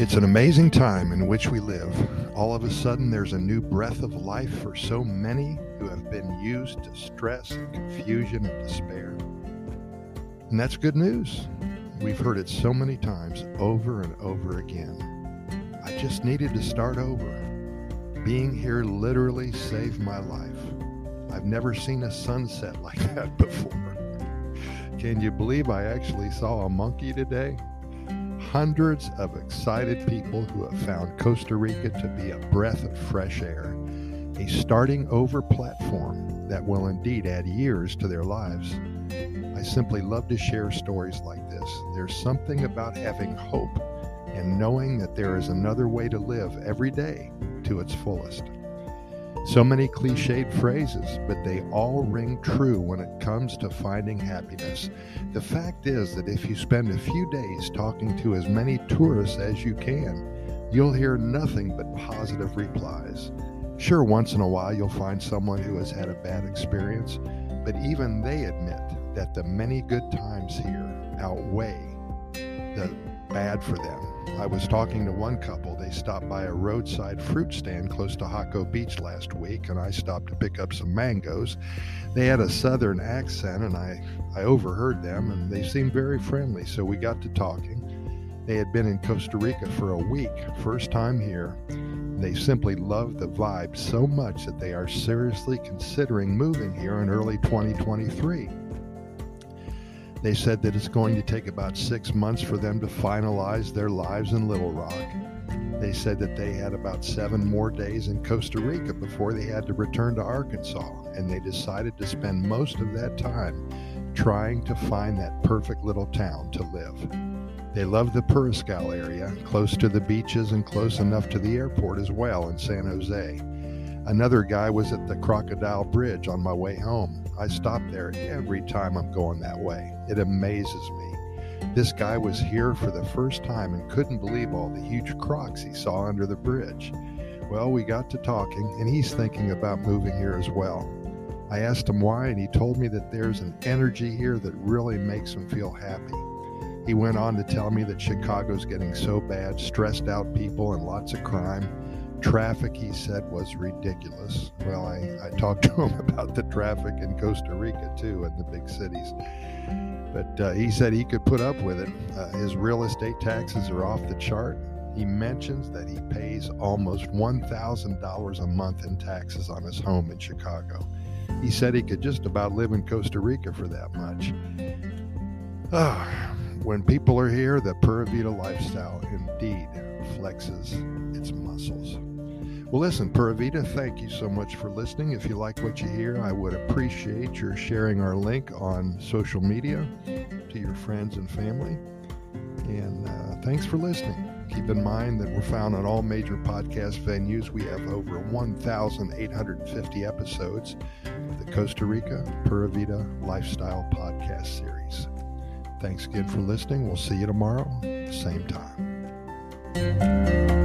It's an amazing time in which we live. All of a sudden, there's a new breath of life for so many who have been used to stress and confusion and despair. And that's good news. We've heard it so many times over and over again. I just needed to start over. Being here literally saved my life. I've never seen a sunset like that before. Can you believe I actually saw a monkey today? Hundreds of excited people who have found Costa Rica to be a breath of fresh air, a starting over platform that will indeed add years to their lives. I simply love to share stories like this. There's something about having hope and knowing that there is another way to live every day to its fullest. So many cliched phrases, but they all ring true when it comes to finding happiness. The fact is that if you spend a few days talking to as many tourists as you can, you'll hear nothing but positive replies. Sure, once in a while you'll find someone who has had a bad experience, but even they admit that the many good times here outweigh the bad for them. I was talking to one couple. They stopped by a roadside fruit stand close to Jaco Beach last week, and I stopped to pick up some mangoes. They had a southern accent, and I, I overheard them, and they seemed very friendly, so we got to talking. They had been in Costa Rica for a week, first time here. They simply love the vibe so much that they are seriously considering moving here in early 2023. They said that it's going to take about six months for them to finalize their lives in Little Rock. They said that they had about seven more days in Costa Rica before they had to return to Arkansas, and they decided to spend most of that time trying to find that perfect little town to live. They love the Puriscal area, close to the beaches and close enough to the airport as well in San Jose. Another guy was at the Crocodile Bridge on my way home. I stop there every time I'm going that way. It amazes me. This guy was here for the first time and couldn't believe all the huge crocs he saw under the bridge. Well, we got to talking, and he's thinking about moving here as well. I asked him why, and he told me that there's an energy here that really makes him feel happy. He went on to tell me that Chicago's getting so bad, stressed out people, and lots of crime traffic, he said, was ridiculous. Well, I, I talked to him about the traffic in Costa Rica, too, in the big cities. But uh, he said he could put up with it. Uh, his real estate taxes are off the chart. He mentions that he pays almost $1,000 a month in taxes on his home in Chicago. He said he could just about live in Costa Rica for that much. Ah, when people are here, the Pura Vida lifestyle indeed flexes its muscles. Well, listen, Pura Vida, thank you so much for listening. If you like what you hear, I would appreciate your sharing our link on social media to your friends and family. And uh, thanks for listening. Keep in mind that we're found on all major podcast venues. We have over 1,850 episodes of the Costa Rica Pura Vida Lifestyle Podcast Series. Thanks again for listening. We'll see you tomorrow, at the same time.